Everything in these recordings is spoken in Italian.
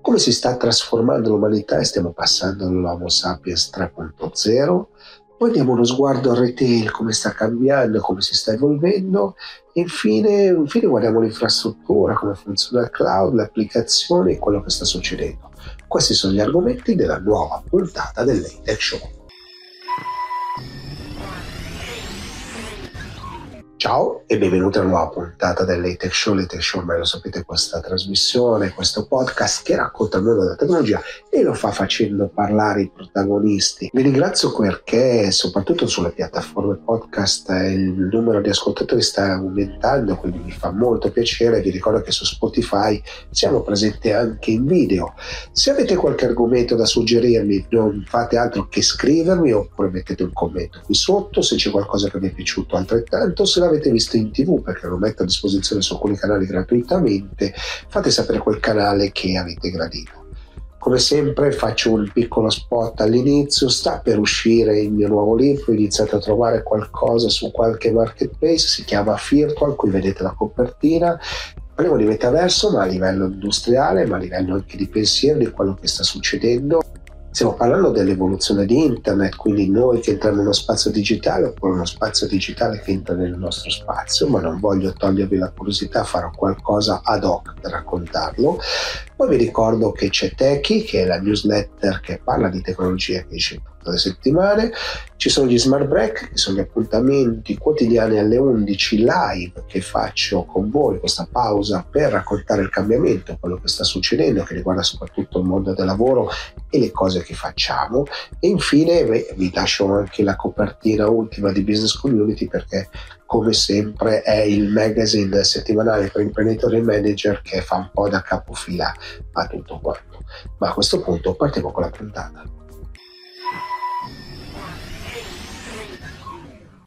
come si sta trasformando l'umanità e stiamo passando all'Homo sapiens 3.0. Poi diamo uno sguardo al retail, come sta cambiando, come si sta evolvendo e infine, infine guardiamo l'infrastruttura, come funziona il cloud, le applicazioni e quello che sta succedendo. Questi sono gli argomenti della nuova puntata dell'Atech Show. Ciao e benvenuti a una nuova puntata dell'Atech Show. L'Atech Show ormai lo sapete questa trasmissione, questo podcast che racconta il mondo della tecnologia e lo fa facendo parlare i protagonisti. Vi ringrazio perché soprattutto sulle piattaforme podcast il numero di ascoltatori sta aumentando, quindi mi fa molto piacere. Vi ricordo che su Spotify siamo presenti anche in video. Se avete qualche argomento da suggerirmi non fate altro che scrivermi oppure mettete un commento qui sotto se c'è qualcosa che vi è piaciuto altrettanto. Se l'avete visto in tv perché lo metto a disposizione su alcuni canali gratuitamente, fate sapere quel canale che avete gradito. Come sempre faccio un piccolo spot all'inizio, sta per uscire il mio nuovo libro, iniziate a trovare qualcosa su qualche marketplace, si chiama Virtual, qui vedete la copertina, parliamo di metaverso ma a livello industriale, ma a livello anche di pensiero di quello che sta succedendo Stiamo parlando dell'evoluzione di internet, quindi noi che entriamo in uno spazio digitale oppure uno spazio digitale che entra nel nostro spazio, ma non voglio togliervi la curiosità, farò qualcosa ad hoc per raccontarlo. Poi vi ricordo che c'è Techie, che è la newsletter che parla di tecnologia che esce tutte settimane. Ci sono gli Smart Break, che sono gli appuntamenti quotidiani alle 11 live che faccio con voi, questa pausa per raccontare il cambiamento, quello che sta succedendo, che riguarda soprattutto il mondo del lavoro e le cose che facciamo. E infine vi lascio anche la copertina ultima di Business Community perché come sempre è il magazine settimanale per imprenditori e manager che fa un po' da capofila a tutto quanto. Ma a questo punto partiamo con la puntata.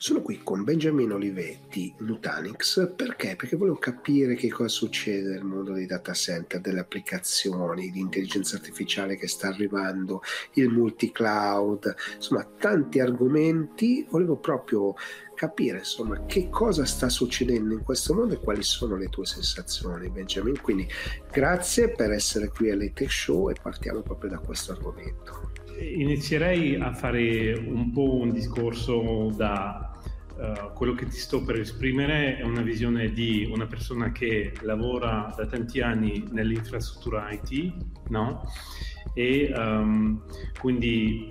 Sono qui con Benjamin Olivetti, Nutanix, perché? Perché volevo capire che cosa succede nel mondo dei data center, delle applicazioni, l'intelligenza artificiale che sta arrivando, il multi-cloud, insomma tanti argomenti. Volevo proprio capire insomma che cosa sta succedendo in questo mondo e quali sono le tue sensazioni Benjamin quindi grazie per essere qui all'Etech Show e partiamo proprio da questo argomento inizierei a fare un po' un discorso da Uh, quello che ti sto per esprimere è una visione di una persona che lavora da tanti anni nell'infrastruttura IT, no? E um, quindi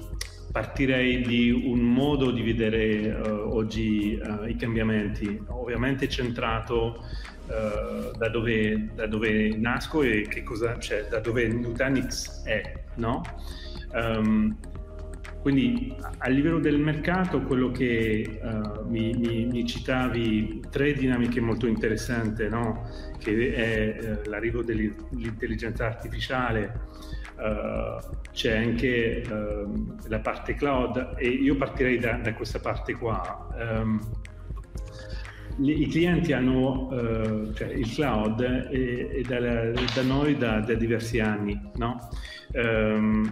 partirei di un modo di vedere uh, oggi uh, i cambiamenti, ovviamente centrato uh, da, dove, da, dove, nasco e cosa, cioè, da dove Nutanix è, no? Um, quindi a livello del mercato, quello che uh, mi, mi, mi, citavi, tre dinamiche molto interessanti, no? che è uh, l'arrivo dell'intelligenza artificiale, uh, c'è anche ehm, la parte cloud e io partirei da, da questa parte qua. Um, i clienti hanno cioè il cloud è, è da, da, noi da, da, diversi anni, no? Um,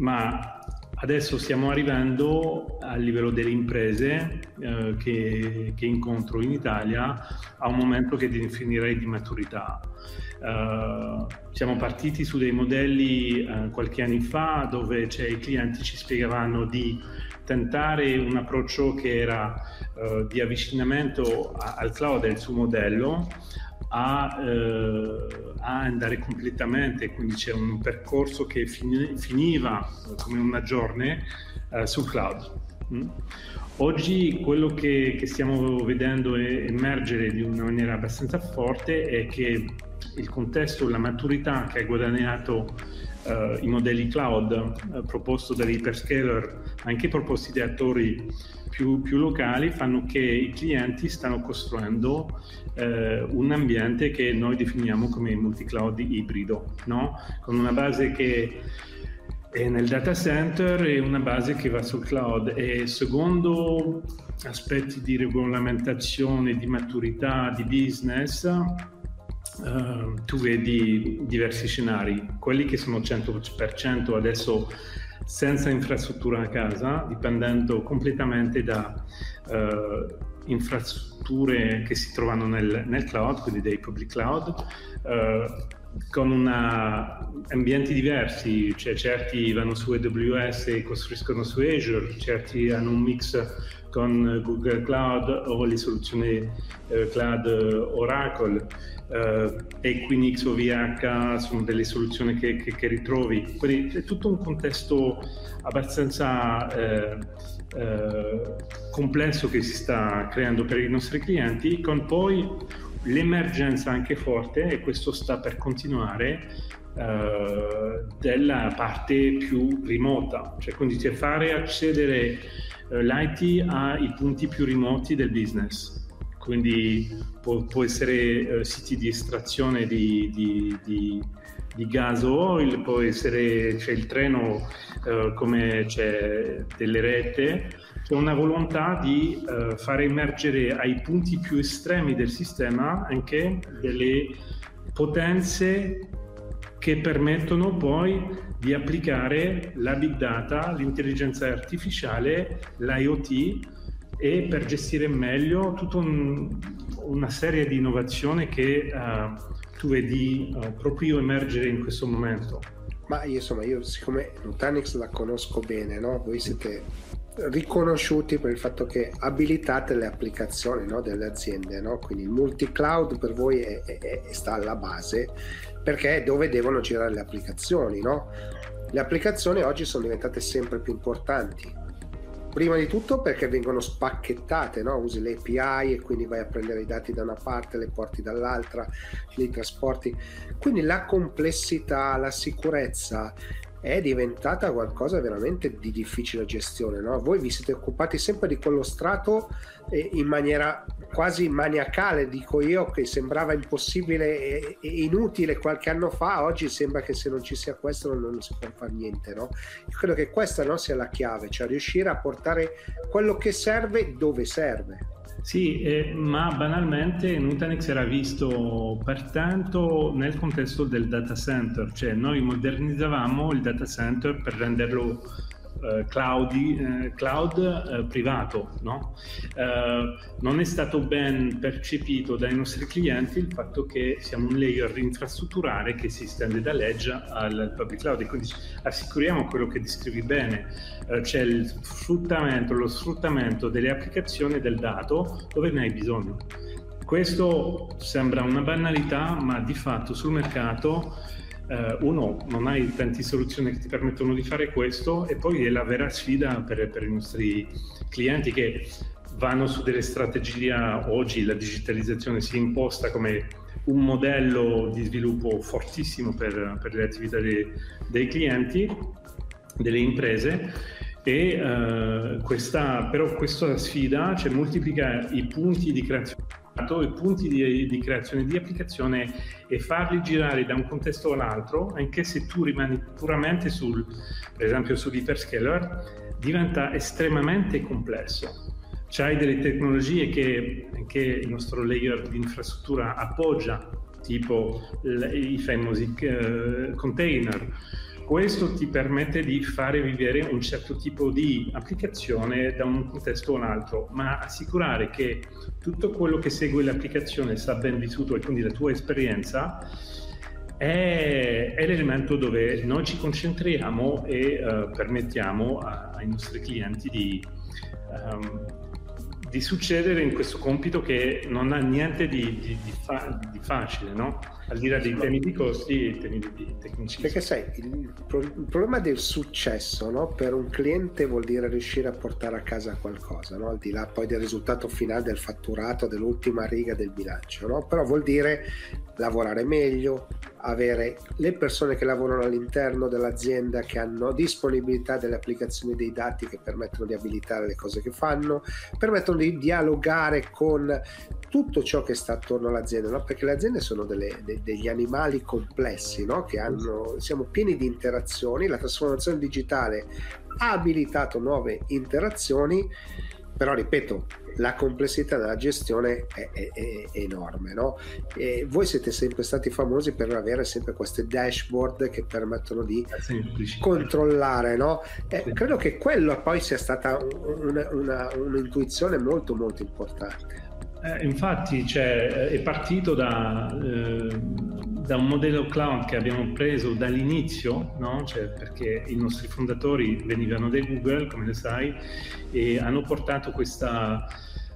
ma Adesso stiamo arrivando a livello delle imprese eh, che, che, incontro in Italia a un momento che definirei di maturità. Uh, siamo partiti su dei modelli uh, qualche anno fa dove cioè, i clienti ci spiegavano di tentare un approccio che era uh, di avvicinamento a, al cloud e al suo modello a, eh, a, andare completamente, quindi c'è un percorso che fin- finiva come una journey eh, sul cloud. Mm. Oggi quello che, che, stiamo vedendo emergere di una maniera abbastanza forte è che il contesto, la maturità che ha guadagnato uh, i modelli cloud uh, proposto dagli hyperscaler, anche proposti da attori più, più, locali, fanno che i clienti stanno costruendo uh, un ambiente che noi definiamo come multi-cloud ibrido, no? con una base che è nel data center e una base che va sul cloud e secondo aspetti di regolamentazione, di maturità, di business, Uh, tu vedi diversi scenari, quelli che sono 100% adesso senza infrastruttura a casa, dipendendo completamente da uh, infrastrutture che si trovano nel, nel, cloud, quindi dei public cloud, uh, con una ambienti diversi, cioè certi vanno su AWS e costruiscono su Azure, certi hanno un mix con Google Cloud o le soluzioni eh, cloud Oracle, eh, Equinix o VH sono delle soluzioni che, che, che, ritrovi. Quindi è tutto un contesto abbastanza eh, eh, complesso che si sta creando per i nostri clienti, con poi l'emergenza anche forte, e questo sta per continuare, eh, della parte più remota, cioè quindi fare accedere eh, l'IT ai punti più remoti del business. Quindi può, può essere eh, siti di estrazione di, di, di, di gas oil, può essere c'è il treno eh, come c'è delle rette, c'è una volontà di eh, fare emergere ai punti più estremi del sistema anche delle potenze che permettono poi di applicare la big data, l'intelligenza artificiale, l'IoT e per gestire meglio tutta un, una serie di innovazioni che uh, tu vedi uh, proprio emergere in questo momento. Ma io insomma, io siccome Nutanix la conosco bene, no? voi siete riconosciuti per il fatto che abilitate le applicazioni no, delle aziende, no? quindi il multi-cloud per voi è, è, è, sta alla base perché è dove devono girare le applicazioni. No? Le applicazioni oggi sono diventate sempre più importanti. Prima di tutto perché vengono spacchettate, no? usi le API e quindi vai a prendere i dati da una parte, le porti dall'altra, li trasporti. Quindi la complessità, la sicurezza, è diventata qualcosa veramente di difficile gestione. No? Voi vi siete occupati sempre di quello strato eh, in maniera quasi maniacale, dico io, che sembrava impossibile e, e, inutile qualche anno fa, oggi sembra che se non ci sia questo non, si può fare niente. No? Io credo che questa no, sia la chiave, cioè riuscire a portare quello che serve dove serve. Sì, eh, ma banalmente Nutanix era visto pertanto nel contesto del data center, cioè noi modernizzavamo il data center per renderlo eh, cloud, eh, cloud eh, privato. No? Eh, non è stato ben percepito dai nostri clienti il fatto che siamo un layer infrastrutturale che si estende dall'edge al public cloud e quindi assicuriamo quello che descrivi bene, c'è il sfruttamento, lo sfruttamento delle applicazioni del dato dove ne hai bisogno. Questo sembra una banalità, ma di fatto sul mercato Uh, uno, non hai tante soluzioni che ti permettono di fare questo e poi è la vera sfida per, per i nostri clienti che vanno su delle strategie, oggi la digitalizzazione si imposta come un modello di sviluppo fortissimo per, per le attività dei, dei clienti, delle imprese e uh, questa, però questa sfida cioè, moltiplica i punti di creazione i punti di, di, creazione di applicazione e farli girare da un contesto all'altro, anche se tu rimani puramente sul, per esempio sull'hyperscaler, diventa estremamente complesso. C'hai delle tecnologie che, che il nostro layer di infrastruttura appoggia, tipo i famosi uh, container, questo ti permette di fare vivere un certo tipo di applicazione da un contesto all'altro, ma assicurare che tutto quello che segue l'applicazione sia ben vissuto e quindi la tua esperienza è, è l'elemento dove noi ci concentriamo e uh, permettiamo a, ai nostri clienti di, um, di, succedere in questo compito che non ha niente di, di, di fa, facile, no? al di là dei temi di costi e temi di tecnici. Perché sai, il, il problema del successo no? per un cliente vuol dire riuscire a portare a casa qualcosa, no? al di là poi del risultato finale del fatturato, dell'ultima riga del bilancio, no? però vuol dire lavorare meglio, avere le persone che lavorano all'interno dell'azienda che hanno disponibilità delle applicazioni dei dati che permettono di abilitare le cose che fanno, permettono di dialogare con tutto ciò che sta attorno all'azienda, no? perché le aziende sono delle, de, degli animali complessi, no? che hanno, siamo pieni di interazioni, la trasformazione digitale ha abilitato nuove interazioni, però ripeto, la complessità della gestione è, è, è enorme. No? voi siete sempre stati famosi per avere sempre queste dashboard che permettono di controllare. No? Eh, credo che quello poi sia stata una, una, un'intuizione molto molto importante. Eh, infatti cioè, è partito da, eh, da un modello cloud che abbiamo preso dall'inizio, no? cioè perché i nostri fondatori venivano da Google, come le sai, e hanno portato questa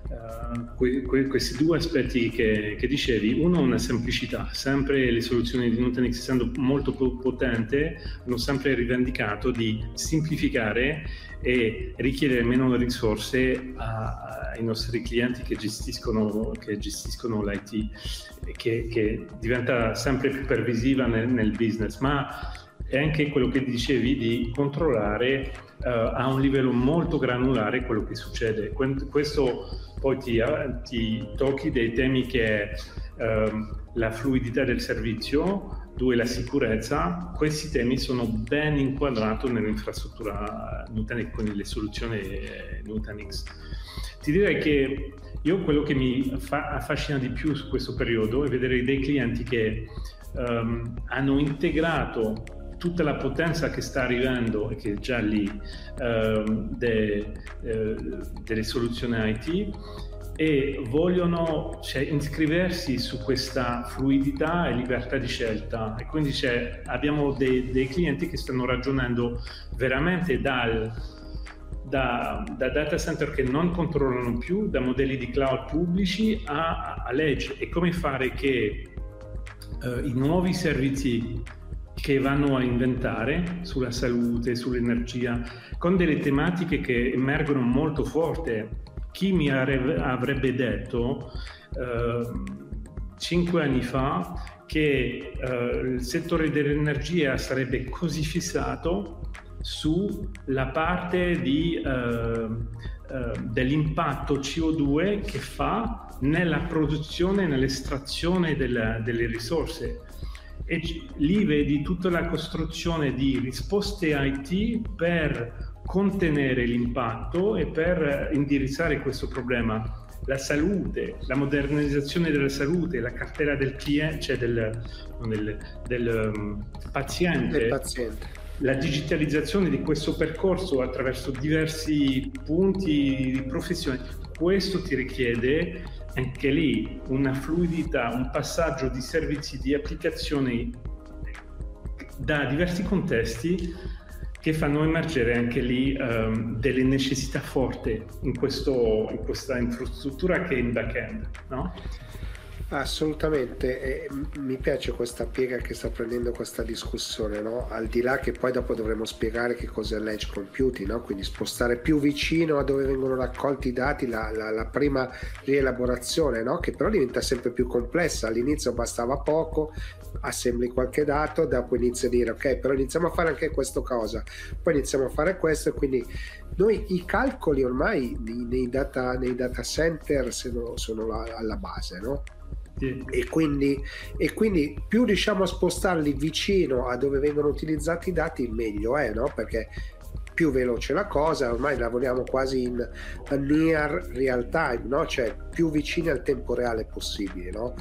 Uh, que, que, questi due aspetti che, che, dicevi, uno una semplicità, sempre le soluzioni di Nutanix essendo molto potente hanno sempre rivendicato di semplificare e richiedere meno risorse a, ai nostri clienti che gestiscono, che gestiscono l'IT, che, che, diventa sempre più pervasiva nel, nel business, ma è anche quello che dicevi di controllare uh, a un livello molto granulare quello che succede. Questo poi ti, ti tocchi dei temi che è uh, la fluidità del servizio, due la sicurezza. Questi temi sono ben inquadrati nell'infrastruttura Nutanix con le soluzioni eh, Nutanix. Ti direi che io quello che mi fa, affascina di più su questo periodo è vedere dei clienti che um, hanno integrato tutta la potenza che sta arrivando e che è già lì eh, de, eh, delle soluzioni IT e vogliono cioè, iscriversi su questa fluidità e libertà di scelta e quindi abbiamo dei, dei, clienti che stanno ragionando veramente dal, da, da, data center che non controllano più, da modelli di cloud pubblici a, a legge e come fare che uh, i nuovi servizi che vanno a inventare sulla salute, sull'energia, con delle tematiche che emergono molto forte. Chi mi avrebbe detto eh, cinque anni fa che eh, il settore dell'energia sarebbe così fissato sulla parte di, eh, eh dell'impatto CO2 che fa nella produzione e nell'estrazione della, delle risorse. E lì vedi tutta la costruzione di risposte IT per contenere l'impatto e per indirizzare questo problema. La salute, la modernizzazione della salute, la cartella del cliente, cioè del, del, del um, paziente, del paziente, la digitalizzazione di questo percorso attraverso diversi punti di professione, questo ti richiede anche lì una fluidità, un passaggio di servizi, di applicazioni da diversi contesti che fanno emergere anche lì um, delle necessità forti in, questo, in, questa infrastruttura che è in back-end. No? Assolutamente, e mi piace questa piega che sta prendendo questa discussione, no? al di là che poi dopo dovremo spiegare che cos'è l'edge computing, no? quindi spostare più vicino a dove vengono raccolti i dati la, la, la prima rielaborazione, no? che però diventa sempre più complessa, all'inizio bastava poco, assembli qualche dato, dopo inizi a dire ok, però iniziamo a fare anche questa cosa, poi iniziamo a fare questo e quindi noi i calcoli ormai nei, data, nei data center sono, sono la, alla base, no? E, quindi, e, quindi, più riusciamo a spostarli vicino a dove vengono utilizzati i dati, meglio è, no? Perché più veloce la cosa, ormai lavoriamo quasi in near real time, no? cioè più vicini al tempo reale possibile. No?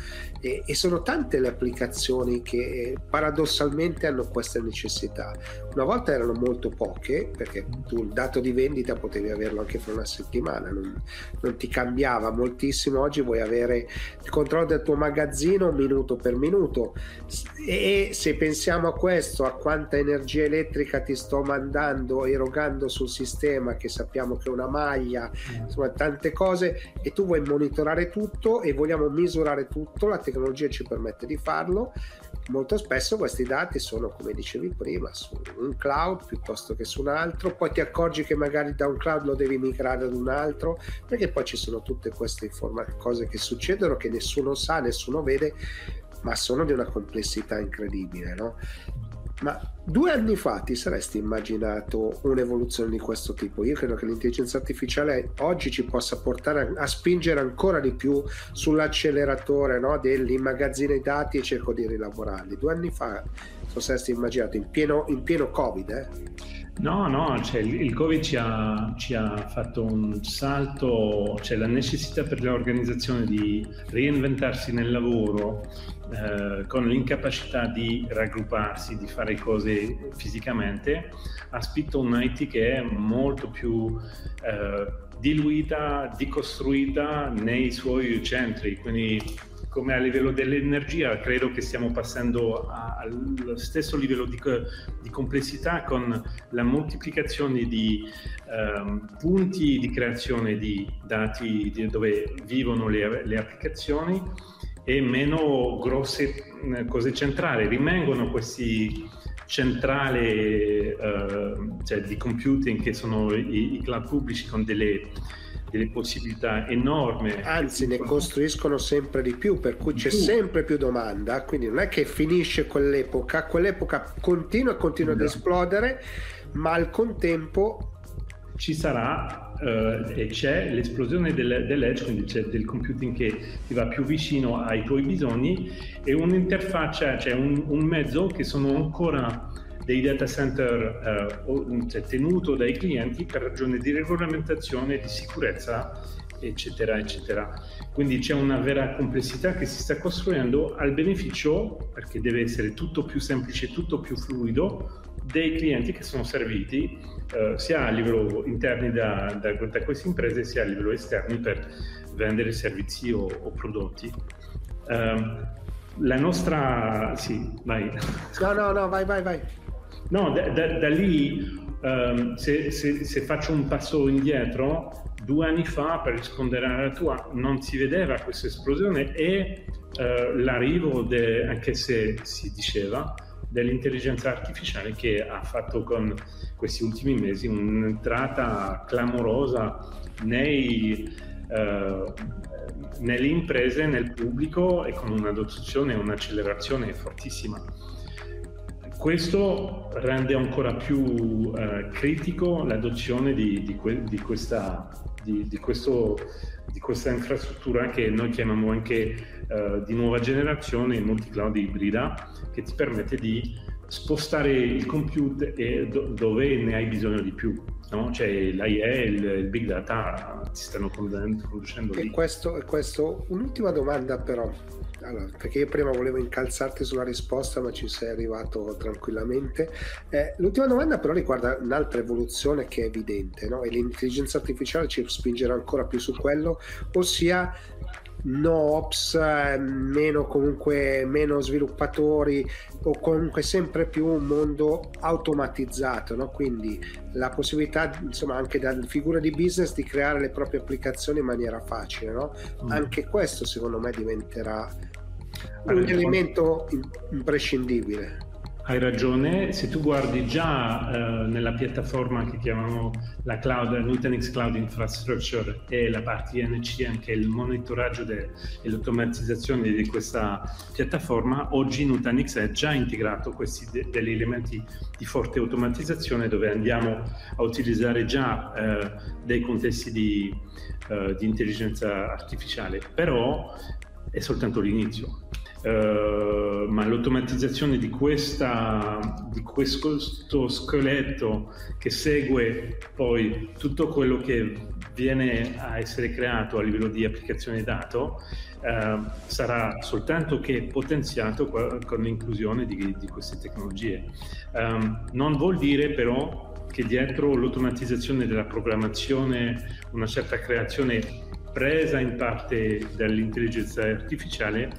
E, e, sono tante le applicazioni che paradossalmente hanno questa necessità. Una volta erano molto poche, perché tu il dato di vendita potevi averlo anche fra una settimana, non, non ti cambiava moltissimo. Oggi vuoi avere il controllo del tuo magazzino minuto per minuto. E se pensiamo a questo, a quanta energia elettrica ti sto mandando, ero erogando sul sistema che sappiamo che è una maglia, insomma tante cose e tu vuoi monitorare tutto e vogliamo misurare tutto, la tecnologia ci permette di farlo. Molto spesso questi dati sono, come dicevi prima, su un cloud piuttosto che su un altro, poi ti accorgi che magari da un cloud lo devi migrare ad un altro, perché poi ci sono tutte queste informa- cose che succedono che nessuno sa, nessuno vede, ma sono di una complessità incredibile, no? Ma due anni fa ti saresti immaginato un'evoluzione di questo tipo? Io credo che l'intelligenza artificiale oggi ci possa portare a, a spingere ancora di più sull'acceleratore no? dell'immagazzina i dati e cerco di rilavorarli. Due anni fa ti saresti immaginato in pieno, in pieno Covid? Eh? No, no, cioè, il Covid ci ha, ci ha, fatto un salto, cioè la necessità per l'organizzazione di reinventarsi nel lavoro eh, con l'incapacità di raggrupparsi, di fare cose fisicamente, ha spinto un IT che è molto più eh, diluita, decostruita nei suoi centri. Quindi come a livello dell'energia credo che stiamo passando allo stesso livello di, di, complessità con la moltiplicazione di um, punti di creazione di dati di dove vivono le, le applicazioni e meno grosse eh, cose centrali. Rimangono questi centrali uh, cioè di computing che sono i, i cloud pubblici con delle delle possibilità enormi. Anzi, ne costruiscono sempre di più, per cui c'è sempre più domanda, quindi non è che finisce quell'epoca, quell'epoca continua e continua no. ad esplodere, ma al contempo ci sarà uh, e c'è l'esplosione del, dell'edge, quindi c'è del computing che ti va più vicino ai tuoi bisogni e un'interfaccia, cioè un, un mezzo che sono ancora dei data center eh, cioè, tenuto dai clienti per ragioni di regolamentazione, di sicurezza, eccetera, eccetera. Quindi c'è una vera complessità che si sta costruendo al beneficio, perché deve essere tutto più semplice, tutto più fluido, dei clienti che sono serviti eh, sia a livello interni da, da, da, queste imprese sia a livello esterni per vendere servizi o, o prodotti. Um, la nostra... sì, vai. No, no, no, vai, vai, vai. No, da, da, lì, um, se, se, se, faccio un passo indietro, due anni fa, per rispondere alla tua, non si vedeva questa esplosione e uh, l'arrivo, de, anche se si diceva, dell'intelligenza artificiale che ha fatto con questi ultimi mesi un'entrata clamorosa nei, uh, nelle imprese, nel pubblico e con un'adozione e un'accelerazione fortissima. Questo rende ancora più eh, critico l'adozione di, di, que, di, questa, questo, di, questa, infrastruttura che noi chiamiamo anche eh, di nuova generazione, multi-cloud ibrida, che ti permette di spostare il compute do, dove ne hai bisogno di più. No? Cioè l'AIE e il, il, big data ti stanno conducendo lì. E questo, questo, un'ultima domanda però, allora, perché io prima volevo incalzarti sulla risposta, ma ci sei arrivato tranquillamente. Eh, l'ultima domanda però riguarda un'altra evoluzione che è evidente, no? e l'intelligenza artificiale ci spingerà ancora più su quello, ossia no ops, eh, meno comunque meno sviluppatori o comunque sempre più un mondo automatizzato, no? quindi la possibilità insomma anche da figura di business di creare le proprie applicazioni in maniera facile, no? mm. anche questo secondo me diventerà un elemento imprescindibile. Hai ragione, se tu guardi già eh, nella piattaforma che chiamiamo la cloud, Nutanix Cloud Infrastructure e la parte INC, anche il monitoraggio de- e l'automatizzazione di questa piattaforma, oggi Nutanix ha già integrato questi de- degli elementi di forte automatizzazione dove andiamo a utilizzare già eh, dei contesti di, eh, di intelligenza artificiale, però è soltanto l'inizio Uh, ma l'automatizzazione di, questa, di questo scheletro che segue poi tutto quello che viene a essere creato a livello di applicazione dato uh, sarà soltanto che potenziato con l'inclusione di, di queste tecnologie. Um, non vuol dire però che dietro l'automatizzazione della programmazione, una certa creazione presa in parte dall'intelligenza artificiale,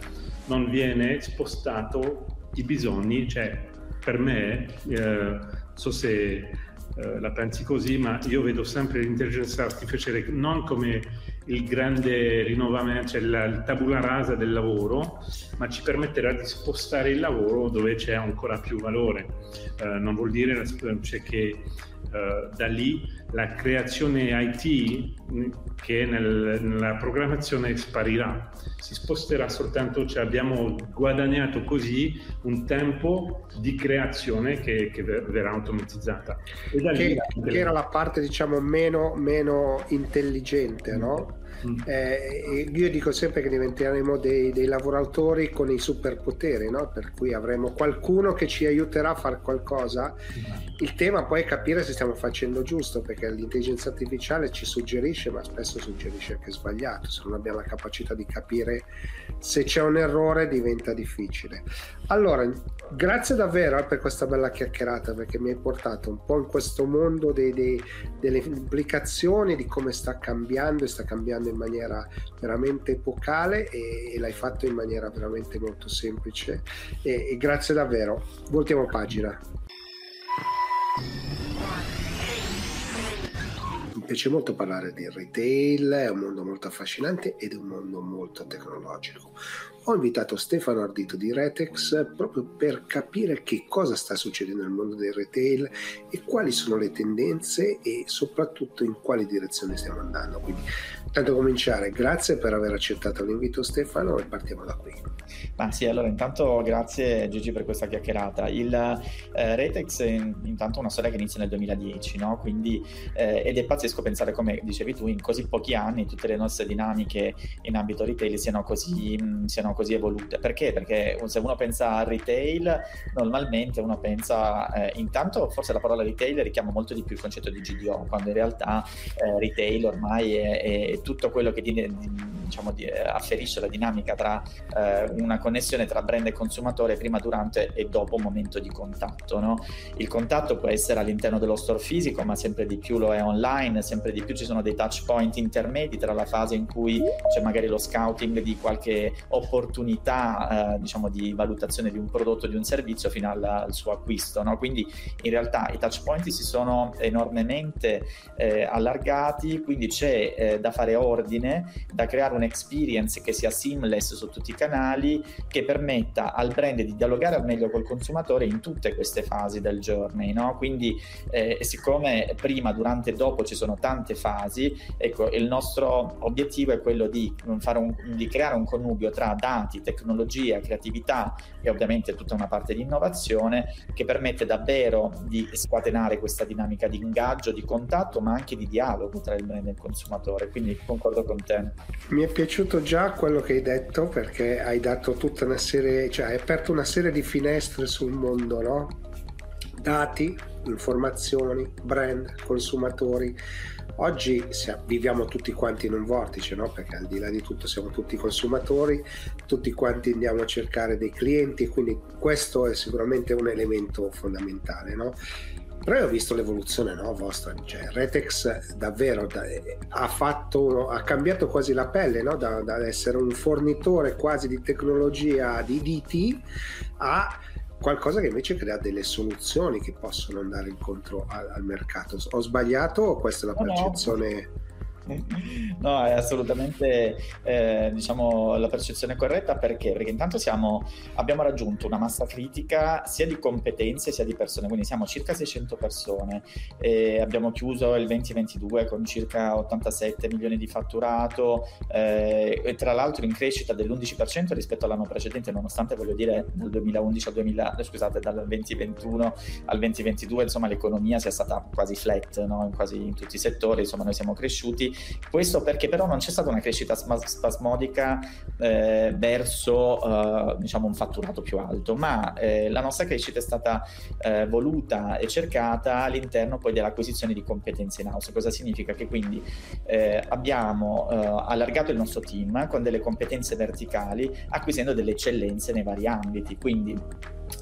non viene spostato i bisogni, cioè per me, eh, so se eh, la pensi così, ma io vedo sempre l'intelligenza artificiale non come il grande rinnovamento, cioè la, il tabula rasa del lavoro, ma ci permetterà di spostare il lavoro dove c'è ancora più valore. Eh, non vuol dire cioè, che eh, da lì la creazione IT che nel, nella programmazione sparirà, si sposterà soltanto, cioè abbiamo guadagnato così un tempo di creazione che, che verrà automatizzata. Che, che, era la parte diciamo meno, meno intelligente, no? Eh, io dico sempre che diventeremo dei, dei lavoratori con i superpoteri, no? per cui avremo qualcuno che ci aiuterà a fare qualcosa. Il tema poi è capire se stiamo facendo giusto, perché l'intelligenza artificiale ci suggerisce, ma spesso suggerisce anche sbagliato. Se non abbiamo la capacità di capire se c'è un errore diventa difficile. Allora, grazie davvero per questa bella chiacchierata, perché mi hai portato un po' in questo mondo dei, dei, delle implicazioni di come sta cambiando e sta cambiando in maniera veramente epocale e, e l'hai fatto in maniera veramente molto semplice e, e grazie davvero. Voltiamo pagina. Mi piace molto parlare di retail, è un mondo molto affascinante ed è un mondo molto tecnologico. Ho invitato Stefano Ardito di Retex proprio per capire che cosa sta succedendo nel mondo del retail e quali sono le tendenze e soprattutto in quali direzioni stiamo andando. Quindi, tanto cominciare, grazie per aver accettato l'invito Stefano e partiamo da qui. Ma sì, allora intanto grazie Gigi per questa chiacchierata. Il eh, Retex è intanto una storia che inizia nel 2010, no? Quindi, eh, ed è pazzesco pensare, come dicevi tu, in così pochi anni tutte le nostre dinamiche in ambito retail siano così, mh, siano così evolute. Perché? Perché se uno pensa al retail, normalmente uno pensa, eh, intanto forse la parola retail richiama molto di più il concetto di GDO, quando in realtà eh, retail ormai è, è, tutto quello che di, diciamo, di, afferisce la dinamica tra eh, una connessione tra brand e consumatore prima, durante e dopo un momento di contatto. No? Il contatto può essere all'interno dello store fisico, ma sempre di più lo è online, sempre di più ci sono dei touch point intermedi tra la fase in cui c'è magari lo scouting di qualche opportunità opportunità eh, diciamo di valutazione di un prodotto, di un servizio fino al, al suo acquisto. No? Quindi in realtà i touch point si sono enormemente eh, allargati, quindi c'è eh, da fare ordine, da creare un'experience che sia seamless su tutti i canali, che permetta al brand di dialogare al meglio col consumatore in tutte queste fasi del journey. No? Quindi eh, siccome prima, durante e dopo ci sono tante fasi, ecco, il nostro obiettivo è quello di, un, di creare un connubio tra dati tecnologia, creatività e ovviamente tutta una parte di innovazione che permette davvero di scatenare questa dinamica di ingaggio, di contatto, ma anche di dialogo tra il brand e il consumatore. Quindi concordo con te. Mi è piaciuto già quello che hai detto perché hai dato tutta una serie, cioè hai aperto una serie di finestre sul mondo, no? Dati, informazioni, brand, consumatori Oggi viviamo tutti quanti in un vortice, no? perché al di là di tutto siamo tutti consumatori, tutti quanti andiamo a cercare dei clienti, quindi questo è sicuramente un elemento fondamentale. No? Però io ho visto l'evoluzione no, vostra, cioè Retex davvero da, ha, fatto, ha cambiato quasi la pelle no? da, da essere un fornitore quasi di tecnologia di DT a qualcosa che invece crea delle soluzioni che possono andare incontro al, al mercato. Ho sbagliato o questa è la percezione? No è assolutamente eh, diciamo, la percezione corretta perché? Perché intanto siamo, abbiamo raggiunto una massa critica sia di competenze sia di persone, quindi siamo circa 600 persone, abbiamo chiuso il 2022 con circa 87 milioni di fatturato eh, e tra l'altro in crescita dell'11% rispetto all'anno precedente, nonostante voglio dire dal 2011 al 2000, eh, scusate, dal 2021 al 2022 insomma l'economia sia stata quasi flat no? quasi in tutti i settori, insomma noi siamo cresciuti questo perché però non c'è stata una crescita spasmodica eh, verso eh, diciamo un fatturato più alto, ma eh, la nostra crescita è stata eh, voluta e cercata all'interno poi dell'acquisizione di competenze in house. Cosa significa? Che quindi eh, abbiamo allargato il nostro team con delle competenze verticali, acquisendo delle eccellenze nei vari ambiti. Quindi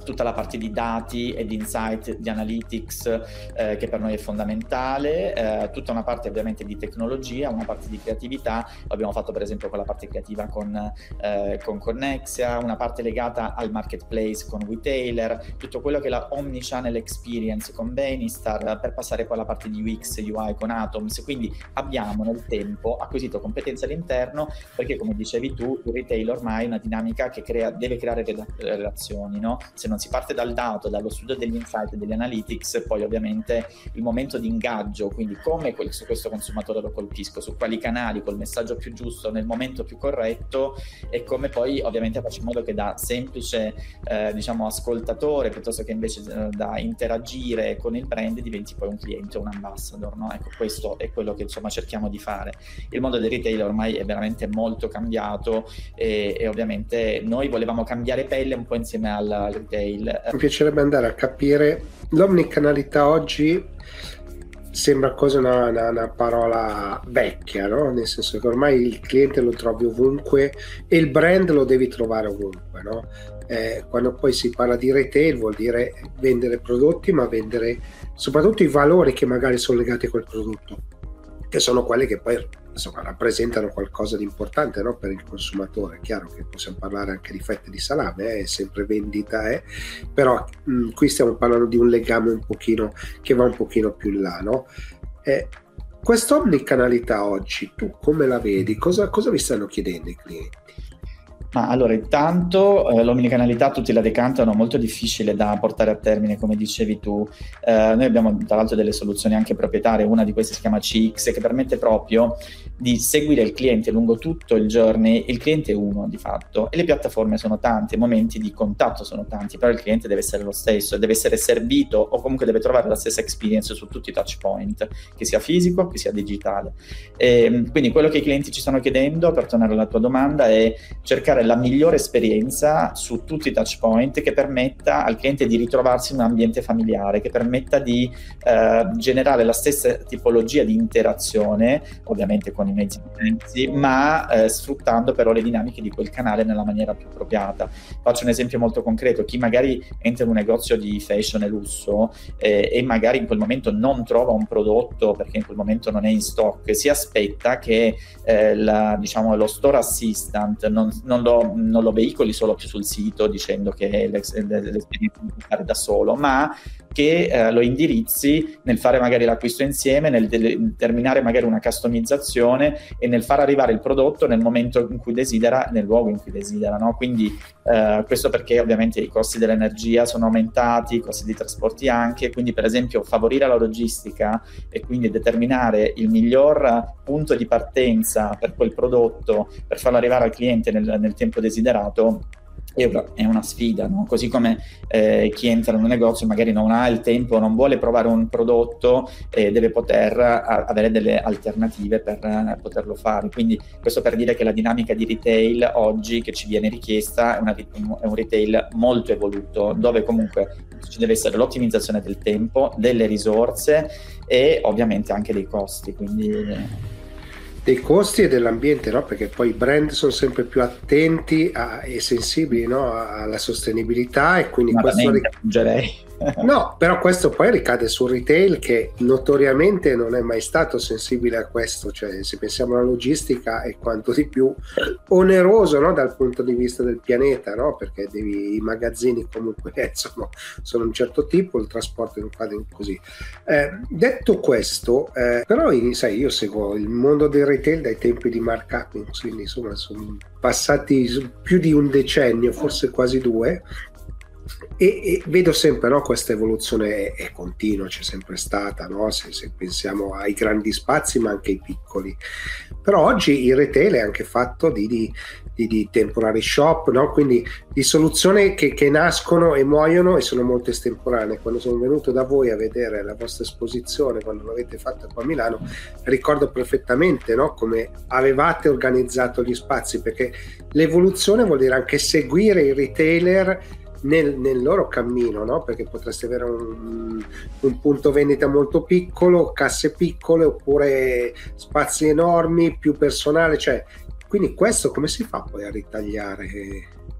tutta la parte di dati e di insight, di analytics eh, che per noi è fondamentale, eh, tutta una parte ovviamente di tecnologia, una parte di creatività, abbiamo fatto per esempio quella parte creativa con, eh, con Connexia, una parte legata al marketplace con Retailer, tutto quello che è la omnichannel experience con Benistar per passare poi alla parte di UX, UI con Atoms, quindi abbiamo nel tempo acquisito competenze all'interno perché come dicevi tu il retail ormai è una dinamica che crea, deve creare relazioni, no? se non si parte dal dato, dallo studio degli insight, degli analytics, poi ovviamente il momento di ingaggio, quindi come questo, questo consumatore lo colpisco, su quali canali, col messaggio più giusto, nel momento più corretto e come poi ovviamente faccio in modo che da semplice eh, diciamo ascoltatore piuttosto che invece eh, da interagire con il brand diventi poi un cliente, un ambassador, no? Ecco, questo è quello che insomma cerchiamo di fare. Il mondo del retail ormai è veramente molto cambiato e, e ovviamente noi volevamo cambiare pelle un po' insieme al, al retail. Mi piacerebbe andare a capire l'omnicanalità oggi sembra quasi una, una, una, parola vecchia, no? nel senso che ormai il cliente lo trovi ovunque e il brand lo devi trovare ovunque. No? Eh, quando poi si parla di retail vuol dire vendere prodotti, ma vendere soprattutto i valori che magari sono legati a quel prodotto, che sono quelli che poi insomma, rappresentano qualcosa di importante no? per il consumatore. È chiaro che possiamo parlare anche di fette di salame, eh? è sempre vendita, eh? però mh, mm, qui stiamo parlando di un legame un pochino che va un pochino più in là. No? Eh, questa omnicanalità oggi, tu come la vedi? Cosa, cosa vi stanno chiedendo i clienti? Ma allora, intanto eh, l'omnicanalità tutti la decantano, molto difficile da portare a termine, come dicevi tu. Eh, noi abbiamo tra l'altro delle soluzioni anche proprietarie, una di queste si chiama CX, che permette proprio di seguire il cliente lungo tutto il journey. Il cliente è uno di fatto e le piattaforme sono tante, i momenti di contatto sono tanti, però il cliente deve essere lo stesso, deve essere servito o comunque deve trovare la stessa experience su tutti i touch point, che sia fisico, che sia digitale. E, ehm, quindi quello che i clienti ci stanno chiedendo, per tornare alla tua domanda, è cercare la migliore esperienza su tutti i touch point che permetta al cliente di ritrovarsi in un ambiente familiare, che permetta di eh, generare la stessa tipologia di interazione, ovviamente con i mezzi potenti, ma eh, sfruttando però le dinamiche di quel canale nella maniera più appropriata. Faccio un esempio molto concreto, chi magari entra in un negozio di fashion e lusso eh, e magari in quel momento non trova un prodotto perché in quel momento non è in stock, si aspetta che eh, la, diciamo, lo store assistant non, non, lo, non, lo, veicoli solo sul sito dicendo che l'esperienza fare da solo, ma che eh, lo indirizzi nel fare magari l'acquisto insieme, nel determinare magari una customizzazione e nel far arrivare il prodotto nel momento in cui desidera, nel luogo in cui desidera. No? Quindi eh, questo perché ovviamente i costi dell'energia sono aumentati, i costi di trasporti anche, quindi per esempio favorire la logistica e quindi determinare il miglior punto di partenza per quel prodotto per farlo arrivare al cliente nel, nel tempo desiderato è una sfida, no? così come eh, chi entra in un negozio magari non ha il tempo, non vuole provare un prodotto e deve poter a, avere delle alternative per uh, poterlo fare. Quindi questo per dire che la dinamica di retail oggi che ci viene richiesta è, una, è un retail molto evoluto, dove comunque ci deve essere l'ottimizzazione del tempo, delle risorse e ovviamente anche dei costi. Quindi, dei costi e dell'ambiente, no? perché poi i brand sono sempre più attenti a, e sensibili no? alla sostenibilità e quindi questo aggiungerei. No, però questo poi ricade sul retail che notoriamente non è mai stato sensibile a questo, cioè se pensiamo alla logistica è quanto di più oneroso no? dal punto di vista del pianeta, no? perché devi, i magazzini comunque sono, sono un certo tipo, il trasporto non fa così. Eh, detto questo, eh, però sai, io seguo il mondo del retail dai tempi di Mark Hutchins, quindi insomma sono passati più di un decennio, forse quasi due, e, e, vedo sempre no, questa evoluzione è, è, continua, c'è sempre stata, no? se, se, pensiamo ai grandi spazi ma anche ai piccoli. Però oggi il retail è anche fatto di, di, di, di temporary shop, no? quindi di soluzioni che, che, nascono e muoiono e sono molto estemporanee. Quando sono venuto da voi a vedere la vostra esposizione, quando l'avete fatta qua a Milano, ricordo perfettamente come avevate organizzato gli spazi, perché l'evoluzione vuol dire anche seguire il retailer nel, nel loro cammino, no? perché potreste avere un, un, punto vendita molto piccolo, casse piccole oppure spazi enormi, più personale, cioè, quindi questo come si fa poi a ritagliare?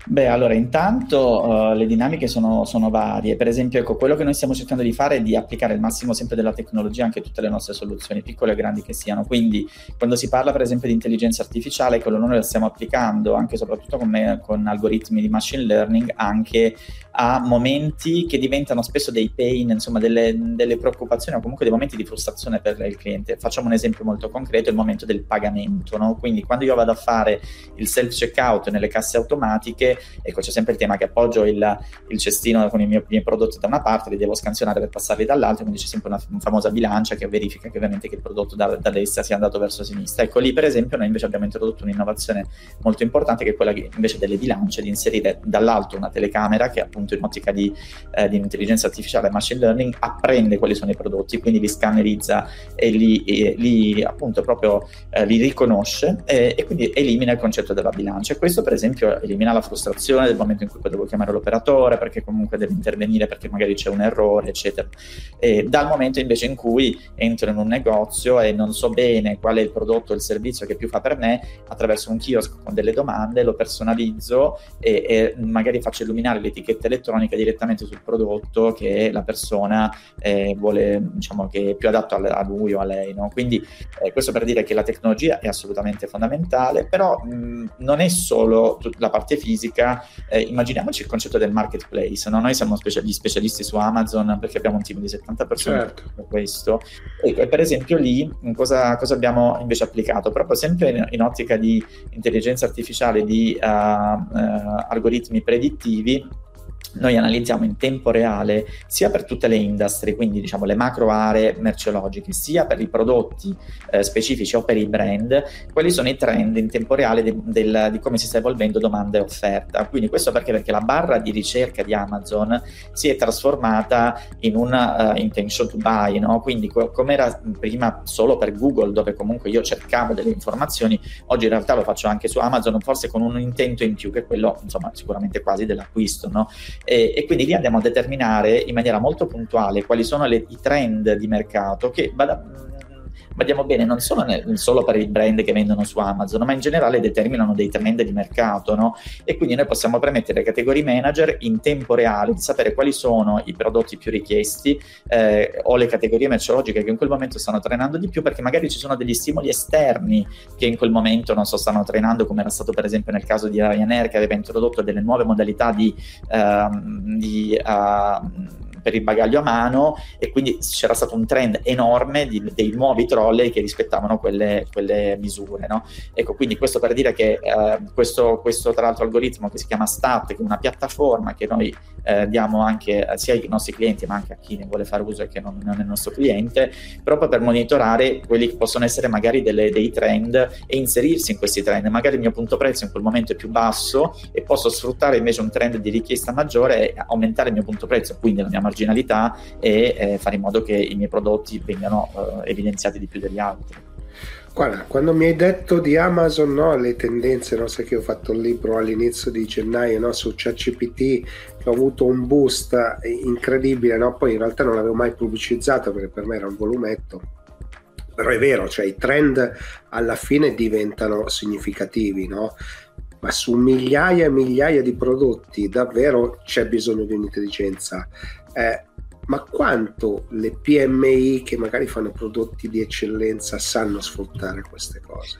Beh, allora intanto uh, le dinamiche sono, sono, varie. Per esempio, ecco, quello che noi stiamo cercando di fare è di applicare il massimo sempre della tecnologia anche a tutte le nostre soluzioni, piccole e grandi che siano. Quindi, quando si parla, per esempio, di intelligenza artificiale, quello noi lo stiamo applicando anche e soprattutto con, me, con algoritmi di machine learning anche a momenti che diventano spesso dei pain, insomma, delle, delle preoccupazioni o comunque dei momenti di frustrazione per il cliente. Facciamo un esempio molto concreto: il momento del pagamento. No? Quindi, quando io vado a fare il self checkout nelle casse automatiche ecco, c'è sempre il tema che appoggio il, il cestino con i miei, miei, prodotti da una parte, li devo scansionare per passarli dall'altra, quindi c'è sempre una, una famosa bilancia che verifica che ovviamente che il prodotto da, da, destra sia andato verso sinistra. Ecco lì per esempio noi invece abbiamo introdotto un'innovazione molto importante che è quella invece delle bilance di inserire dall'alto una telecamera che appunto in ottica di, eh, di intelligenza artificiale e machine learning apprende quali sono i prodotti, quindi li scannerizza e li, e, li appunto proprio eh, li riconosce e, e, quindi elimina il concetto della bilancia. Questo per esempio elimina la frustrazione del momento in cui poi devo chiamare l'operatore perché comunque deve intervenire perché magari c'è un errore, eccetera. E dal momento invece in cui entro in un negozio e non so bene qual è il prodotto o il servizio che più fa per me, attraverso un kiosk con delle domande lo personalizzo e, e magari faccio illuminare l'etichetta elettronica direttamente sul prodotto che la persona eh, vuole, diciamo che è più adatto a, a lui o a lei. No? Quindi eh, questo per dire che la tecnologia è assolutamente fondamentale, però mh, non è solo la parte fisica, eh, immaginiamoci il concetto del marketplace, no? noi siamo speciali, specialisti su Amazon perché abbiamo un team di 70 persone certo. per questo e, e, per esempio lì cosa, cosa, abbiamo invece applicato? Proprio sempre in, in ottica di intelligenza artificiale, di uh, uh, algoritmi predittivi, noi analizziamo in tempo reale sia per tutte le industrie, quindi diciamo le macro aree merceologiche, sia per i prodotti eh, specifici o per i brand, quali sono i trend in tempo reale de- del, di come si sta evolvendo domanda e offerta. Quindi questo perché? Perché la barra di ricerca di Amazon si è trasformata in una uh, intention to buy, no? quindi co- come era prima solo per Google, dove comunque io cercavo delle informazioni, oggi in realtà lo faccio anche su Amazon, forse con un intento in più che quello, insomma, sicuramente quasi dell'acquisto, no? E, e, quindi lì andiamo a determinare in maniera molto puntuale quali sono le, i trend di mercato che vada, badiamo bene, non solo, nel, solo, per i brand che vendono su Amazon, ma in generale determinano dei trend di mercato, no? E quindi noi possiamo permettere ai category manager in tempo reale di sapere quali sono i prodotti più richiesti eh, o le categorie merceologiche che in quel momento stanno trainando di più, perché magari ci sono degli stimoli esterni che in quel momento non so, stanno trainando, come era stato per esempio nel caso di Ryanair che aveva introdotto delle nuove modalità di, uh, di uh, per il bagaglio a mano e quindi c'era stato un trend enorme di, dei nuovi trolley che rispettavano quelle, quelle misure. No? Ecco, quindi questo per dire che eh, questo, questo, tra l'altro algoritmo che si chiama STAT, che è una piattaforma che noi eh, diamo anche sia ai nostri clienti ma anche a chi ne vuole fare uso e che non, non è il nostro cliente, proprio per monitorare quelli che possono essere magari delle, dei trend e inserirsi in questi trend. Magari il mio punto prezzo in quel momento è più basso e posso sfruttare invece un trend di richiesta maggiore e aumentare il mio punto prezzo, quindi la mia marginalità e eh, fare in modo che i miei prodotti vengano eh, evidenziati di più degli altri. Guarda, quando mi hai detto di Amazon, no, le tendenze, no, sai che ho fatto il libro all'inizio di gennaio no, su ChatGPT, che ho avuto un boost incredibile, no? poi in realtà non l'avevo mai pubblicizzato perché per me era un volumetto, però è vero, cioè i trend alla fine diventano significativi, no? Ma su migliaia e migliaia di prodotti davvero c'è bisogno di un'intelligenza. Eh, ma quanto le PMI che magari fanno prodotti di eccellenza sanno sfruttare queste cose?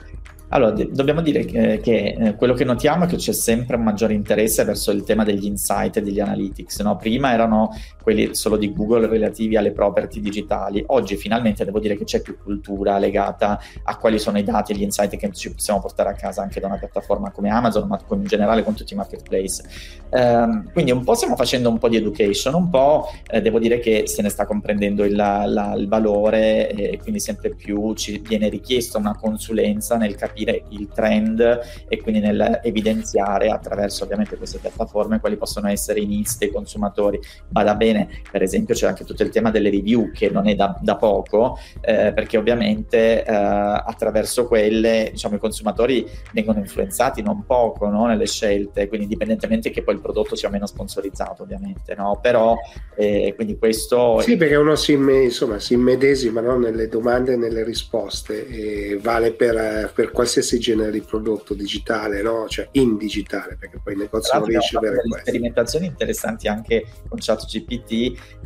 Allora, d- dobbiamo dire che, che eh, quello che notiamo è che c'è sempre un maggiore interesse verso il tema degli insight e degli analytics. No? Prima erano quelli solo di Google relativi alle property digitali, oggi finalmente devo dire che c'è più cultura legata a quali sono i dati e gli insight che ci possiamo portare a casa anche da una piattaforma come Amazon, ma in generale con tutti i marketplace. Um, quindi un po' stiamo facendo un po' di education, un po' eh, devo dire che se ne sta comprendendo il, la, il valore e quindi sempre più ci viene richiesta una consulenza nel capire capire il trend e quindi nel evidenziare attraverso ovviamente queste piattaforme quali possono essere i needs dei consumatori. Vada bene, per esempio c'è anche tutto il tema delle review che non è da, da poco eh, perché ovviamente eh, attraverso quelle diciamo, i consumatori vengono influenzati non poco no, nelle scelte, quindi indipendentemente che poi il prodotto sia meno sponsorizzato ovviamente, no? però eh, quindi questo... Sì, perché uno si, insomma, si immedesima no? nelle domande e nelle risposte e vale per, per qualsiasi qualsiasi genere di prodotto digitale, no? cioè in digitale, perché poi il negozio non riesce a avere delle sperimentazioni interessanti anche con ChatGPT,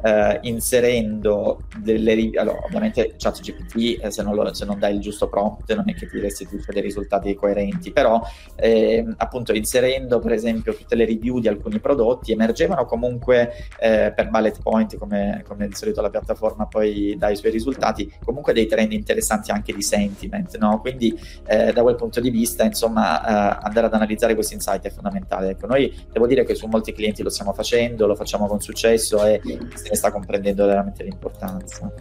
eh, inserendo delle allora, ovviamente ChatGPT eh, se, non se non dai il giusto prompt non è che ti restituisce dei risultati coerenti, però eh, appunto inserendo per esempio tutte le review di alcuni prodotti emergevano comunque eh, per bullet point come, come di solito la piattaforma poi dà i suoi risultati, comunque dei trend interessanti anche di sentiment, no? quindi eh, eh, da quel punto di vista, insomma, eh, andare ad analizzare questi insight è fondamentale. Ecco, noi devo dire che su molti clienti lo stiamo facendo, lo facciamo con successo e se ne sta comprendendo veramente l'importanza.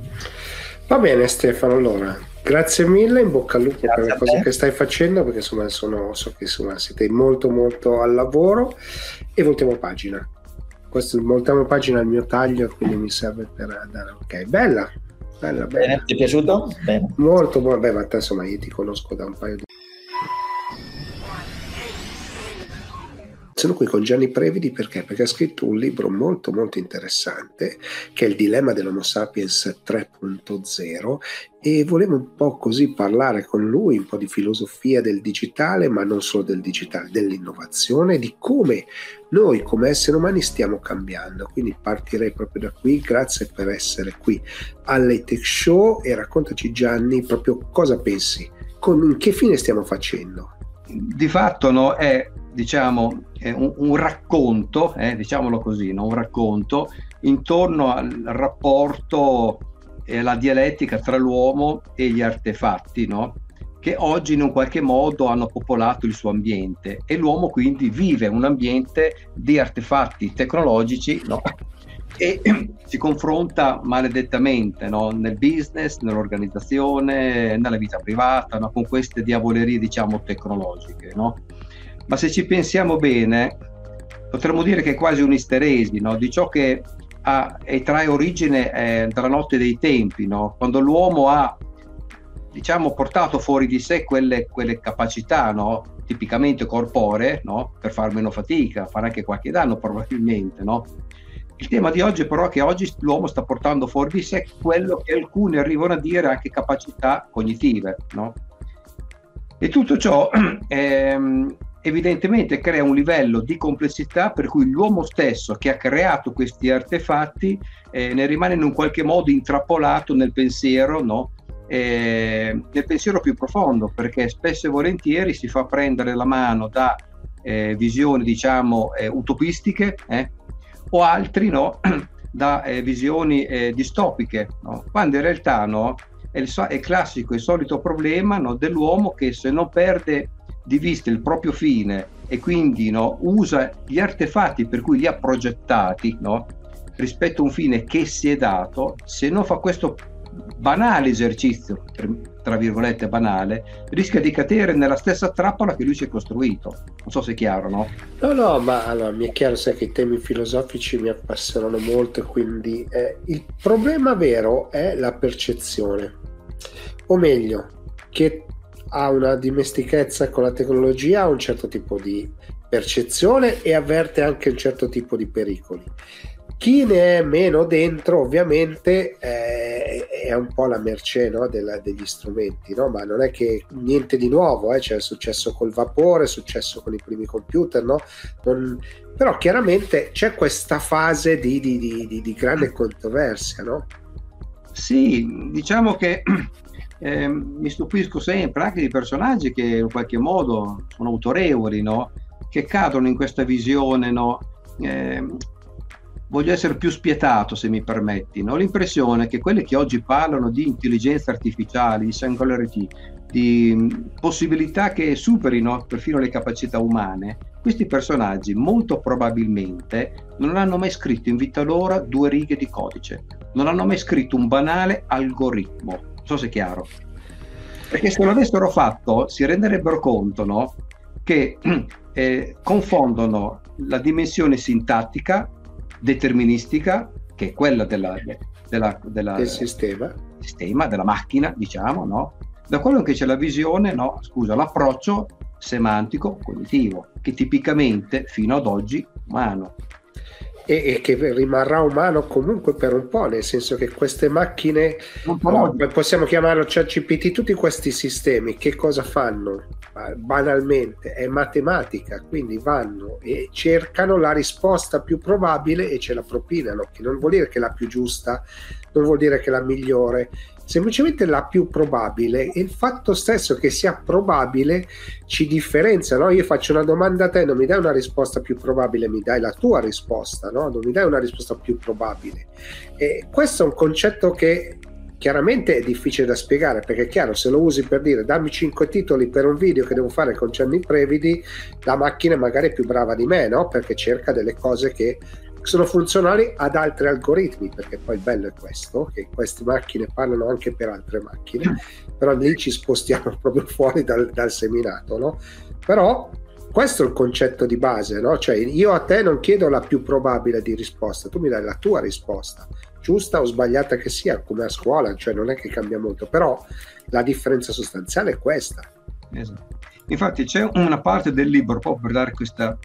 Va bene Stefano, allora grazie mille, in bocca al lupo grazie per le cose che stai facendo perché insomma sono, so che insomma, siete molto molto al lavoro e voltiamo pagina. Questo voltiamo pagina al mio taglio quindi mi serve per dare ok. Bella, bella, bella. Bene, ti è piaciuto? Bene. Molto buono, beh ma te insomma io ti conosco da un paio di Sono qui con Gianni Previdi perché? Perché ha scritto un libro molto molto interessante che è Il dilemma dell'Homo sapiens 3.0 e volevo un po' così parlare con lui un po' di filosofia del digitale, ma non solo del digitale, dell'innovazione, di come noi come esseri umani stiamo cambiando. Quindi partirei proprio da qui, grazie per essere qui all'Etech Show e raccontaci Gianni proprio cosa pensi, con che fine stiamo facendo. Di fatto no, è diciamo, un, un, racconto, eh, diciamolo così, no? un racconto intorno al rapporto e alla dialettica tra l'uomo e gli artefatti, no? che oggi in un qualche modo hanno popolato il suo ambiente e l'uomo quindi vive un ambiente di artefatti tecnologici no? e si confronta maledettamente no? nel business, nell'organizzazione, nella vita privata, no? con queste diavolerie diciamo tecnologiche. No? Ma se ci pensiamo bene potremmo dire che è quasi un'isteresi no? di ciò che ha, e trae origine eh, dalla notte dei tempi, no? quando l'uomo ha diciamo, portato fuori di sé quelle, quelle capacità no? tipicamente corporee per far meno fatica, fare anche qualche danno probabilmente. Il tema di oggi però è che oggi l'uomo sta portando fuori di sé quello che alcuni arrivano a dire anche capacità cognitive. E tutto ciò ehm, evidentemente crea un livello di complessità per cui l'uomo stesso che ha creato questi artefatti eh, ne rimane in un qualche modo intrappolato nel pensiero, no? eh, nel pensiero più profondo, perché spesso e volentieri si fa prendere la mano da eh, visioni, diciamo, eh, utopistiche eh, o altri no? da eh, visioni distopiche, no? quando in realtà no? è, il, è classico, il solito problema dell'uomo che se non perde di vista il proprio fine e quindi no, usa gli artefatti per cui li ha progettati no, rispetto a un fine che si è dato, se non fa questo banale esercizio, tra virgolette banale, rischia di cadere nella stessa trappola che lui si è costruito. Non so se è chiaro, no? No, no, ma allora mi è chiaro, sai che i temi filosofici mi appassionano molto, quindi eh, il problema vero è la percezione, o meglio, che ha una dimestichezza con la tecnologia, ha un certo tipo di percezione e avverte anche un certo tipo di pericoli. Chi ne è meno dentro, ovviamente, eh, è un po' la mercé no, della, degli strumenti, no? ma non è che niente di nuovo, eh? cioè, è successo col vapore, è successo con i primi computer, no? non... però chiaramente c'è questa fase di, di, di, di grande controversia. No? Sì, diciamo che eh, mi stupisco sempre anche di personaggi che in qualche modo sono autorevoli, no? che cadono in questa visione. No? Eh, voglio essere più spietato, se mi permetti. Ho l'impressione che quelli che oggi parlano di intelligenza artificiale, di singularity, di possibilità che superino perfino le capacità umane, questi personaggi molto probabilmente non hanno mai scritto in vita loro due righe di codice, non hanno mai scritto un banale algoritmo so se è chiaro. Perché se lo avessero fatto si renderebbero conto no? che eh, confondono la dimensione sintattica deterministica, che è quella della, della, della, del sistema. sistema, della macchina, diciamo, no? da quello che c'è la visione, no? scusa, l'approccio semantico cognitivo, che tipicamente fino ad oggi umano e, e, che rimarrà umano comunque per un po', nel senso che queste macchine, no, possiamo chiamarlo ChatGPT, tutti questi sistemi che cosa fanno? Banalmente è matematica, quindi vanno e cercano la risposta più probabile e ce la propinano, che non vuol dire che è la più giusta, non vuol dire che è la migliore, semplicemente la più probabile e il fatto stesso che sia probabile ci differenzia. No? Io faccio una domanda a te, non mi dai una risposta più probabile, mi dai la tua risposta, no? non mi dai una risposta più probabile. E questo è un concetto che chiaramente è difficile da spiegare perché è chiaro se lo usi per dire dammi 5 titoli per un video che devo fare con Cenni Previdi la macchina magari è più brava di me no? perché cerca delle cose che sono funzionali ad altri algoritmi perché poi il bello è questo che queste macchine parlano anche per altre macchine però lì ci spostiamo proprio fuori dal, dal seminato no? però questo è il concetto di base, no? Cioè, io a te non chiedo la più probabile di risposta, tu mi dai la tua risposta giusta o sbagliata che sia, come a scuola, cioè non è che cambia molto, però la differenza sostanziale è questa. Esatto. Infatti c'è una parte del libro proprio per dare questa,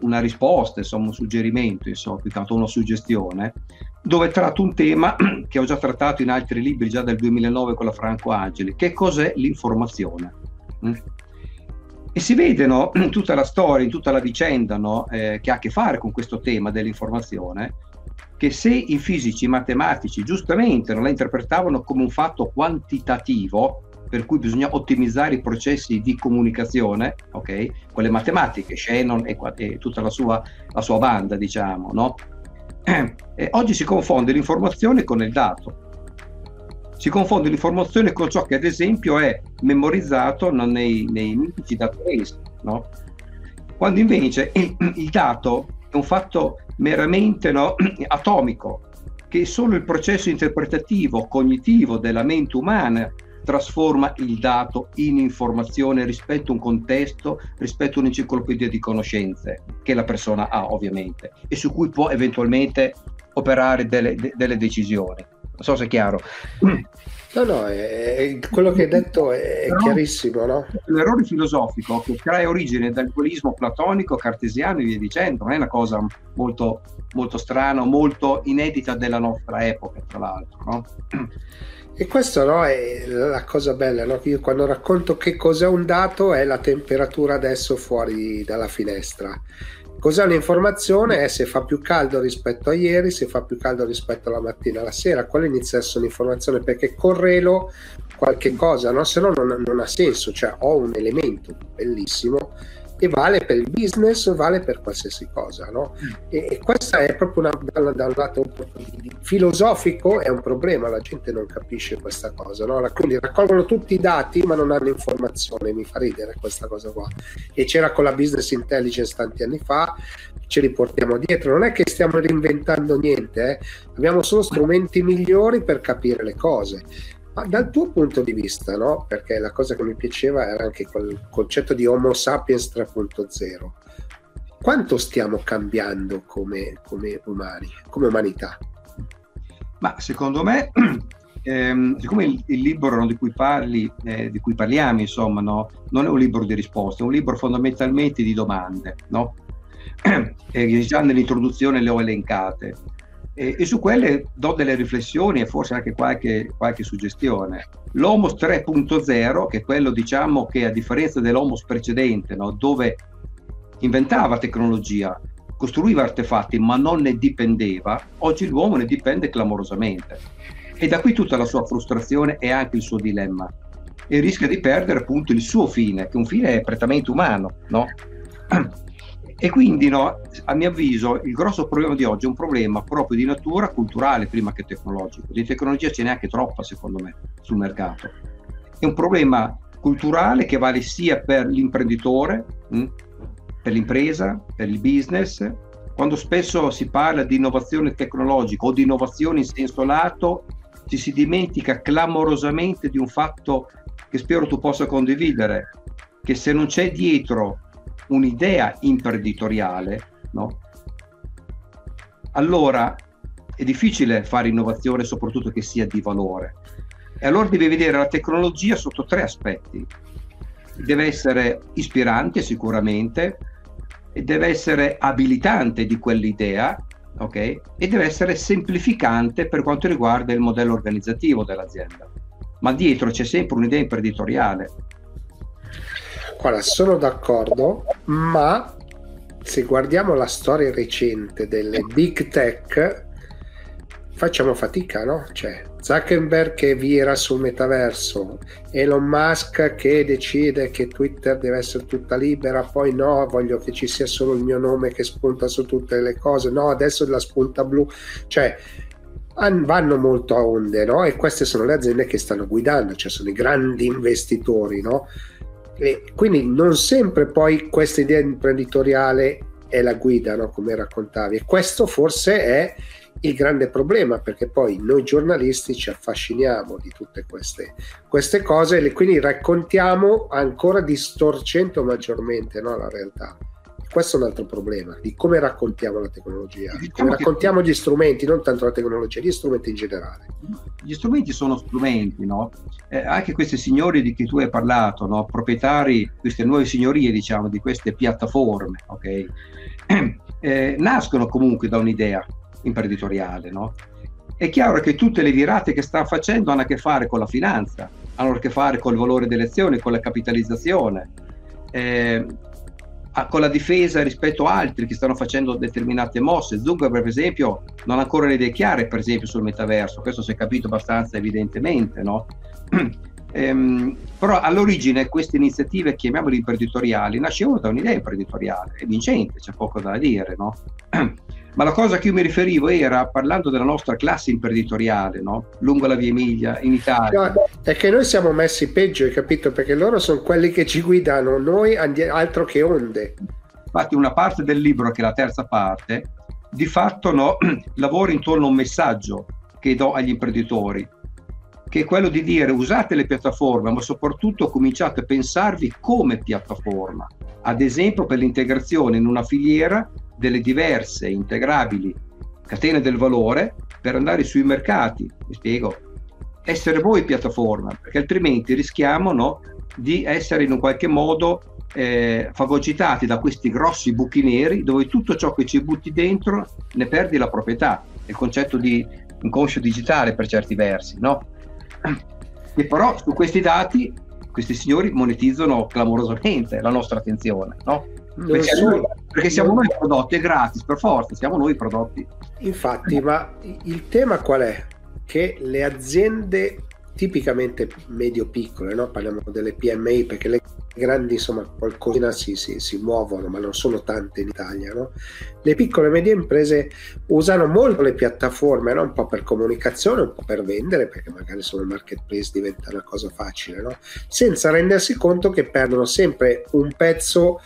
una risposta, insomma, un suggerimento, insomma, più che altro una suggestione, dove tratto un tema che ho già trattato in altri libri già del 2009 con la Franco Angeli, che cos'è l'informazione. Mm? E si vede in tutta la storia, in tutta la vicenda no, eh, che ha a che fare con questo tema dell'informazione, che se i fisici matematici giustamente non la interpretavano come un fatto quantitativo, per cui bisogna ottimizzare i processi di comunicazione, ok? Con le matematiche, Shannon e, e tutta la sua, la sua, banda, diciamo, no? Eh, oggi si confonde l'informazione con il dato. Si confonde l'informazione con ciò che ad esempio è memorizzato no, nei, nei mitici database, no? Quando invece il, dato è un fatto meramente no, atomico, che solo il processo interpretativo, cognitivo della mente umana trasforma il dato in informazione rispetto a un contesto, rispetto a un'enciclopedia di conoscenze che la persona ha ovviamente e su cui può eventualmente operare delle, de, delle decisioni. Non so se è chiaro. No, no, è, quello che hai detto è Però, chiarissimo. No? L'errore filosofico che trae origine dal dualismo platonico, cartesiano e via dicendo, non è una cosa molto, molto strana, molto inedita della nostra epoca, tra l'altro. No? E questo no, è la cosa bella, no? io quando racconto che cos'è un dato è la temperatura adesso fuori dalla finestra Cos'è un'informazione? È se fa più caldo rispetto a ieri, se fa più caldo rispetto alla mattina, alla sera. Quella inizia a essere un'informazione perché correlo qualche cosa, no? se no non, non ha senso. Cioè ho un elemento bellissimo e vale per il business, vale per qualsiasi cosa. No? E, e questo è proprio una, da un lato filosofico è un problema, la gente non capisce questa cosa. No? Quindi raccolgono tutti i dati ma non hanno informazione, mi fa ridere questa cosa qua. E c'era con la business intelligence tanti anni fa, ce li portiamo dietro, non è che stiamo reinventando niente, eh? abbiamo solo strumenti migliori per capire le cose ma dal tuo punto di vista, no? Perché la cosa che mi piaceva era anche quel concetto di Homo sapiens 3.0. Quanto stiamo cambiando come, come umani, come umanità? Ma secondo me, ehm, siccome il, il libro di, cui parli, eh, di cui parliamo, insomma, no, non è un libro di risposte, è un libro fondamentalmente di domande, no? eh, già nell'introduzione le ho elencate e, e, su quelle do delle riflessioni e forse anche qualche, qualche suggestione. L'Homos 3.0, che è quello diciamo che a differenza dell'Homos precedente, no, dove inventava tecnologia, costruiva artefatti ma non ne dipendeva, oggi l'uomo ne dipende clamorosamente. E da qui tutta la sua frustrazione e anche il suo dilemma. E rischia di perdere appunto il suo fine, che un fine è prettamente umano, no? E quindi, no, a mio avviso, il grosso problema di oggi è un problema proprio di natura culturale prima che tecnologico. Di tecnologia ce n'è anche troppa, secondo me, sul mercato. È un problema culturale che vale sia per l'imprenditore, mh, hm, per l'impresa, per il business. Quando spesso si parla di innovazione tecnologica o di innovazione in senso lato, ci si dimentica clamorosamente di un fatto che spero tu possa condividere, che se non c'è dietro un'idea imprenditoriale, no? allora è difficile fare innovazione, soprattutto che sia di valore. E allora devi vedere la tecnologia sotto tre aspetti. Deve essere ispirante sicuramente, e deve essere abilitante di quell'idea, ok? E deve essere semplificante per quanto riguarda il modello organizzativo dell'azienda. Ma dietro c'è sempre un'idea imprenditoriale, Guarda, sono d'accordo, ma se guardiamo la storia recente delle big tech, facciamo fatica, no? Cioè, Zuckerberg che vira sul metaverso, Elon Musk che decide che Twitter deve essere tutta libera, poi no, voglio che ci sia solo il mio nome che spunta su tutte le cose, no, adesso la spunta blu, cioè vanno molto a onde, no? E queste sono le aziende che stanno guidando, cioè sono i grandi investitori, no? E quindi non sempre poi questa idea imprenditoriale è la guida, no? come raccontavi. E questo forse è il grande problema, perché poi noi giornalisti ci affasciniamo di tutte queste, queste cose e quindi raccontiamo ancora distorcendo maggiormente no? la realtà questo è un altro problema di come raccontiamo la tecnologia, diciamo come raccontiamo gli strumenti, non tanto la tecnologia, gli strumenti in generale. Gli strumenti sono strumenti, no? Eh, anche questi signori di cui tu hai parlato, no? proprietari, queste nuove signorie, diciamo, di queste piattaforme, ok? Eh, nascono comunque da un'idea imprenditoriale, no? È chiaro che tutte le virate che stanno facendo hanno a che fare con la finanza, hanno a che fare con il valore delle azioni, con la capitalizzazione. Eh, con la difesa rispetto a altri che stanno facendo determinate mosse. Zuckerberg, per esempio, non ha ancora le idee chiare, per esempio, sul metaverso, questo si è capito abbastanza evidentemente, no? ehm, però all'origine queste iniziative, chiamiamole imprenditoriali, nascevano da un'idea imprenditoriale, è vincente, c'è poco da dire, no? Ma la cosa a cui mi riferivo era parlando della nostra classe imprenditoriale, no? lungo la via Emilia, in Italia. No, è che noi siamo messi peggio, hai capito? Perché loro sono quelli che ci guidano, noi altro che onde. Infatti una parte del libro, che è la terza parte, di fatto no, lavora intorno a un messaggio che do agli imprenditori, che è quello di dire usate le piattaforme, ma soprattutto cominciate a pensarvi come piattaforma, ad esempio per l'integrazione in una filiera delle diverse integrabili catene del valore per andare sui mercati. Mi spiego, essere voi piattaforma, perché altrimenti rischiamo no, di essere in un qualche modo eh, fagocitati da questi grossi buchi neri dove tutto ciò che ci butti dentro ne perdi la proprietà, il concetto di inconscio digitale per certi versi, no? E però su questi dati questi signori monetizzano clamorosamente la nostra attenzione, no? Perché, so, perché, siamo noi i prodotti, è gratis per forza, siamo noi i prodotti. Infatti, ma il tema qual è? Che le aziende tipicamente medio-piccole, no? parliamo delle PMI perché le grandi insomma qualcosina si, si, si muovono ma non sono tante in Italia no? le piccole e medie imprese usano molto le piattaforme no? un po' per comunicazione un po' per vendere perché magari sul marketplace diventa una cosa facile no? senza rendersi conto che perdono sempre un pezzo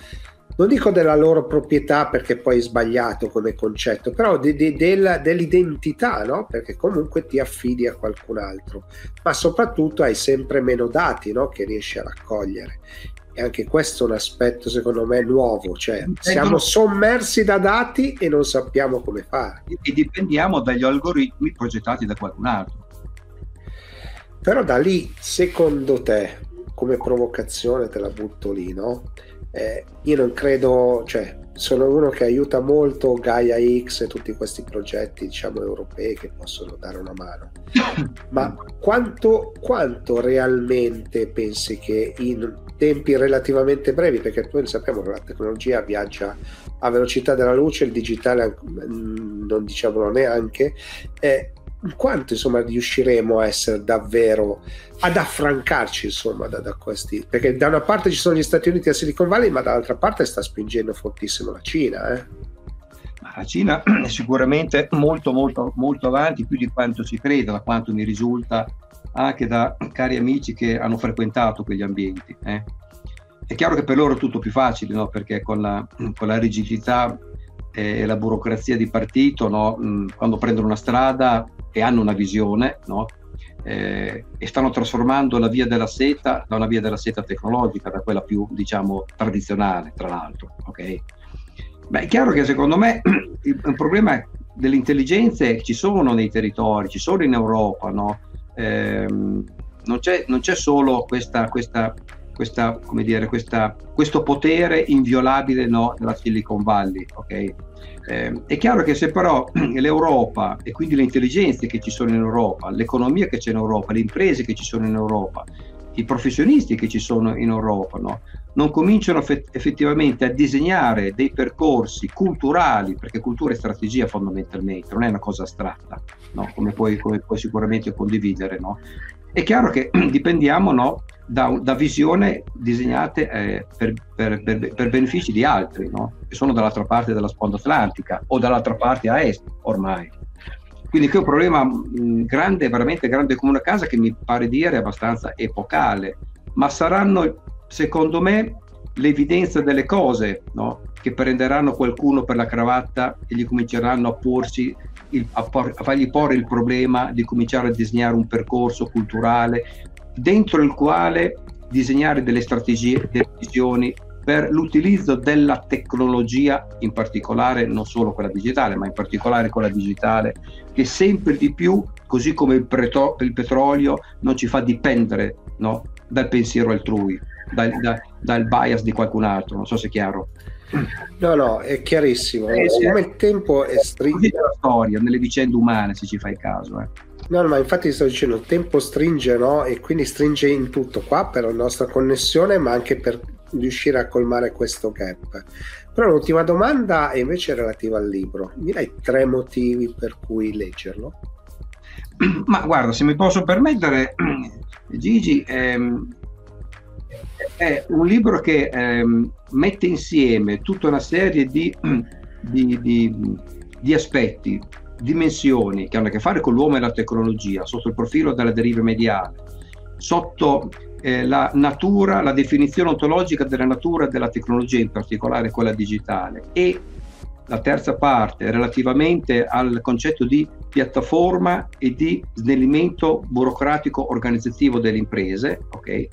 non dico della loro proprietà perché poi è sbagliato come concetto, però di, di, della, dell'identità, no? perché comunque ti affidi a qualcun altro, ma soprattutto hai sempre meno dati no? che riesci a raccogliere. E anche questo è un aspetto secondo me nuovo, cioè siamo sommersi da dati e non sappiamo come fare. E dipendiamo dagli algoritmi progettati da qualcun altro. Però da lì, secondo te, come provocazione te la butto lì, no? Eh, io non credo, cioè, sono uno che aiuta molto Gaia X e tutti questi progetti, diciamo, europei che possono dare una mano. Ma quanto, quanto realmente pensi che in tempi relativamente brevi, perché noi sappiamo che la tecnologia viaggia a velocità della luce, il digitale mm, non diciamolo neanche, eh, quanto insomma riusciremo a essere davvero ad affrancarci insomma da, da, questi perché da una parte ci sono gli Stati Uniti e Silicon Valley ma dall'altra parte sta spingendo fortissimo la Cina eh? la Cina è sicuramente molto molto molto avanti più di quanto si creda da quanto mi risulta anche da cari amici che hanno frequentato quegli ambienti eh? è chiaro che per loro è tutto più facile no? perché con la, con la rigidità e la burocrazia di partito no? quando prendono una strada e hanno una visione, no? eh, e stanno trasformando la via della seta da una via della seta tecnologica, da quella più, diciamo, tradizionale, tra l'altro. Okay? Beh, è chiaro che secondo me il problema delle intelligenze ci sono nei territori, ci sono in Europa, no? eh, non, c'è, non, c'è, solo questa, questa, questa, dire, questa, questo potere inviolabile no, della Silicon Valley. Okay? Eh, è chiaro che se però l'Europa e quindi le intelligenze che ci sono in Europa, l'economia che c'è in Europa, le imprese che ci sono in Europa, i professionisti che ci sono in Europa, no? non cominciano effettivamente a disegnare dei percorsi culturali, perché cultura è strategia fondamentalmente, non è una cosa astratta, no? come, puoi, come, puoi, sicuramente condividere. No? È chiaro che dipendiamo da, da visioni disegnate eh, per, per, per, per, benefici di altri, no? che sono dall'altra parte della sponda atlantica o dall'altra parte a est ormai. Quindi che è un problema mh, grande, veramente grande come una casa che mi pare dire abbastanza epocale, ma saranno secondo me l'evidenza delle cose no? Che prenderanno qualcuno per la cravatta e gli cominceranno a porsi il, a, por, a fargli porre il problema di cominciare a disegnare un percorso culturale dentro il quale disegnare delle strategie, delle visioni per l'utilizzo della tecnologia, in particolare non solo quella digitale, ma in particolare quella digitale, che sempre di più, così come il, preto- il petrolio, non ci fa dipendere no, dal pensiero altrui, dal, da, dal bias di qualcun altro. Non so se è chiaro. No, no, è chiarissimo. Eh, Come il tempo è stringe. la storia, nelle vicende umane, se ci fai caso. Eh. No, ma infatti sto dicendo, il tempo stringe, no? E quindi stringe in tutto qua per la nostra connessione, ma anche per riuscire a colmare questo gap. Però l'ultima domanda è invece relativa al libro. Mi dai tre motivi per cui leggerlo? Ma guarda, se mi posso permettere, Gigi, ehm, è un libro che ehm, mette insieme tutta una serie di, di, di, di, aspetti, dimensioni che hanno a che fare con l'uomo e la tecnologia, sotto il profilo della deriva mediale, sotto eh, la natura, la definizione ontologica della natura della tecnologia, in particolare quella digitale, e la terza parte relativamente al concetto di piattaforma e di snellimento burocratico organizzativo delle imprese, ok?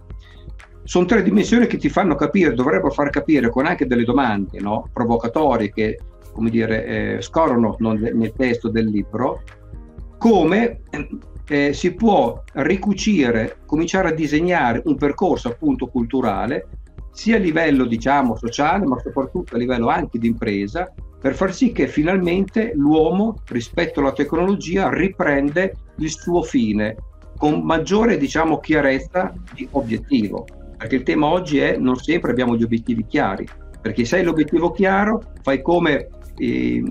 Sono tre dimensioni che ti fanno capire, dovrebbero far capire con anche delle domande no? provocatorie che come dire, eh, scorrono nel testo del libro, come eh, si può ricucire, cominciare a disegnare un percorso appunto culturale, sia a livello diciamo sociale, ma soprattutto a livello anche di impresa, per far sì che finalmente l'uomo rispetto alla tecnologia riprende il suo fine con maggiore diciamo chiarezza di obiettivo perché il tema oggi è non sempre abbiamo gli obiettivi chiari, perché se hai l'obiettivo chiaro fai come eh,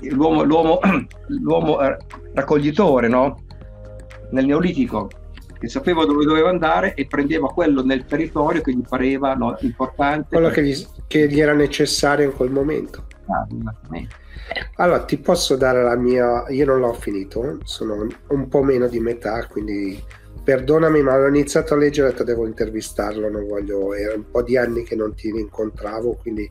l'uomo, l'uomo, l'uomo eh, raccoglitore no? nel Neolitico, che sapeva dove doveva andare e prendeva quello nel territorio che gli pareva no, importante. Quello che gli, che gli, era necessario in quel momento. Ah, allora, ti posso dare la mia... Io non l'ho finito, sono un po' meno di metà, quindi perdonami ma ho iniziato a leggere e detto devo intervistarlo, non voglio, era un po' di anni che non ti incontravo, quindi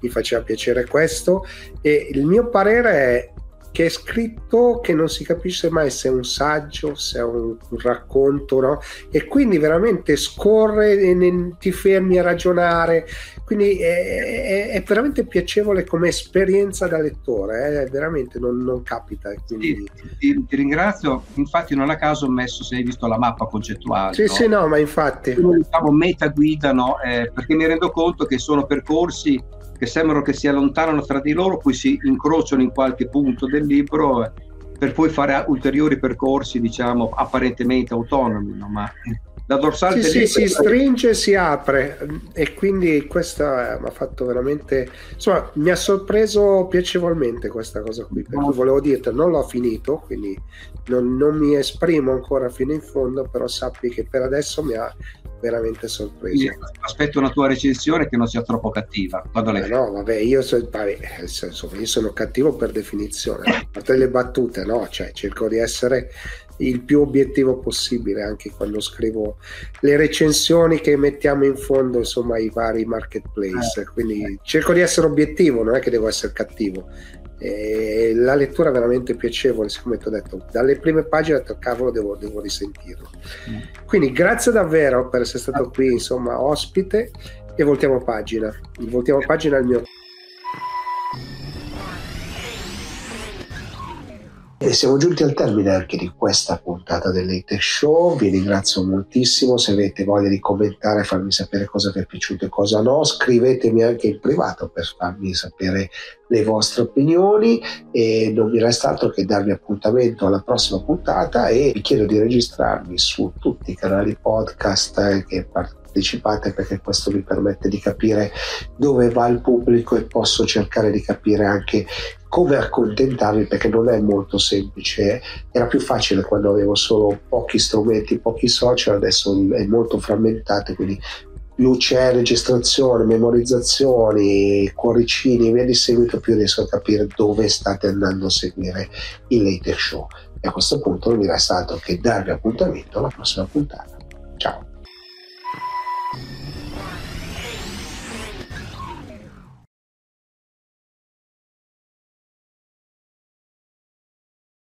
mi faceva piacere questo. E il mio parere è che è scritto che non si capisce mai se è un saggio, se è un, un racconto, no? E quindi veramente scorre e ne, ti fermi a ragionare. Quindi è, è, è, veramente piacevole come esperienza da lettore, eh? veramente non, non capita. Quindi... Sì, ti, ti, ringrazio, infatti non a caso ho messo se hai visto la mappa concettuale. Sì, no? sì, no, ma infatti. Diciamo meta guida, no? eh, perché mi rendo conto che sono percorsi che sembrano che si allontanano tra di loro, poi si incrociano in qualche punto del libro eh, per poi fare ulteriori percorsi, diciamo, apparentemente autonomi, no? ma la dorsale sì, sì, si stringe e si apre e quindi questa eh, mi ha fatto veramente insomma mi ha sorpreso piacevolmente questa cosa qui per cui volevo dirti non l'ho finito quindi non, non, mi esprimo ancora fino in fondo però sappi che per adesso mi ha veramente sorpreso. Io aspetto una tua recensione che non sia troppo cattiva. Quando lei... No, vabbè, io, so, vabbè, senso, io sono cattivo per definizione, a parte le battute, no, cioè cerco di essere il più obiettivo possibile anche quando scrivo le recensioni che mettiamo in fondo insomma ai vari marketplace. Eh, quindi cerco di essere obiettivo non è che devo essere cattivo e la lettura è veramente piacevole, siccome ti ho detto, dalle prime pagine ho detto cavolo devo, devo risentirlo. Mm. Quindi grazie davvero per essere stato qui, insomma, ospite e voltiamo pagina. Voltiamo pagina al mio E siamo giunti al termine anche di questa puntata del Show. Vi ringrazio moltissimo. Se avete voglia di commentare, farmi sapere cosa vi è piaciuto e cosa no, scrivetemi anche in privato per farmi sapere le vostre opinioni. E non mi resta altro che darvi appuntamento alla prossima puntata. E vi chiedo di registrarvi su tutti i canali podcast che partecipate perché questo mi permette di capire dove va il pubblico e posso cercare di capire anche come accontentarmi perché non è molto semplice era più facile quando avevo solo pochi strumenti pochi social adesso è molto frammentato quindi luce, registrazione, memorizzazioni, cuoricini, via di seguito più riesco a capire dove state andando a seguire il Late Show. E a questo punto non mi resta altro che darvi appuntamento alla prossima puntata.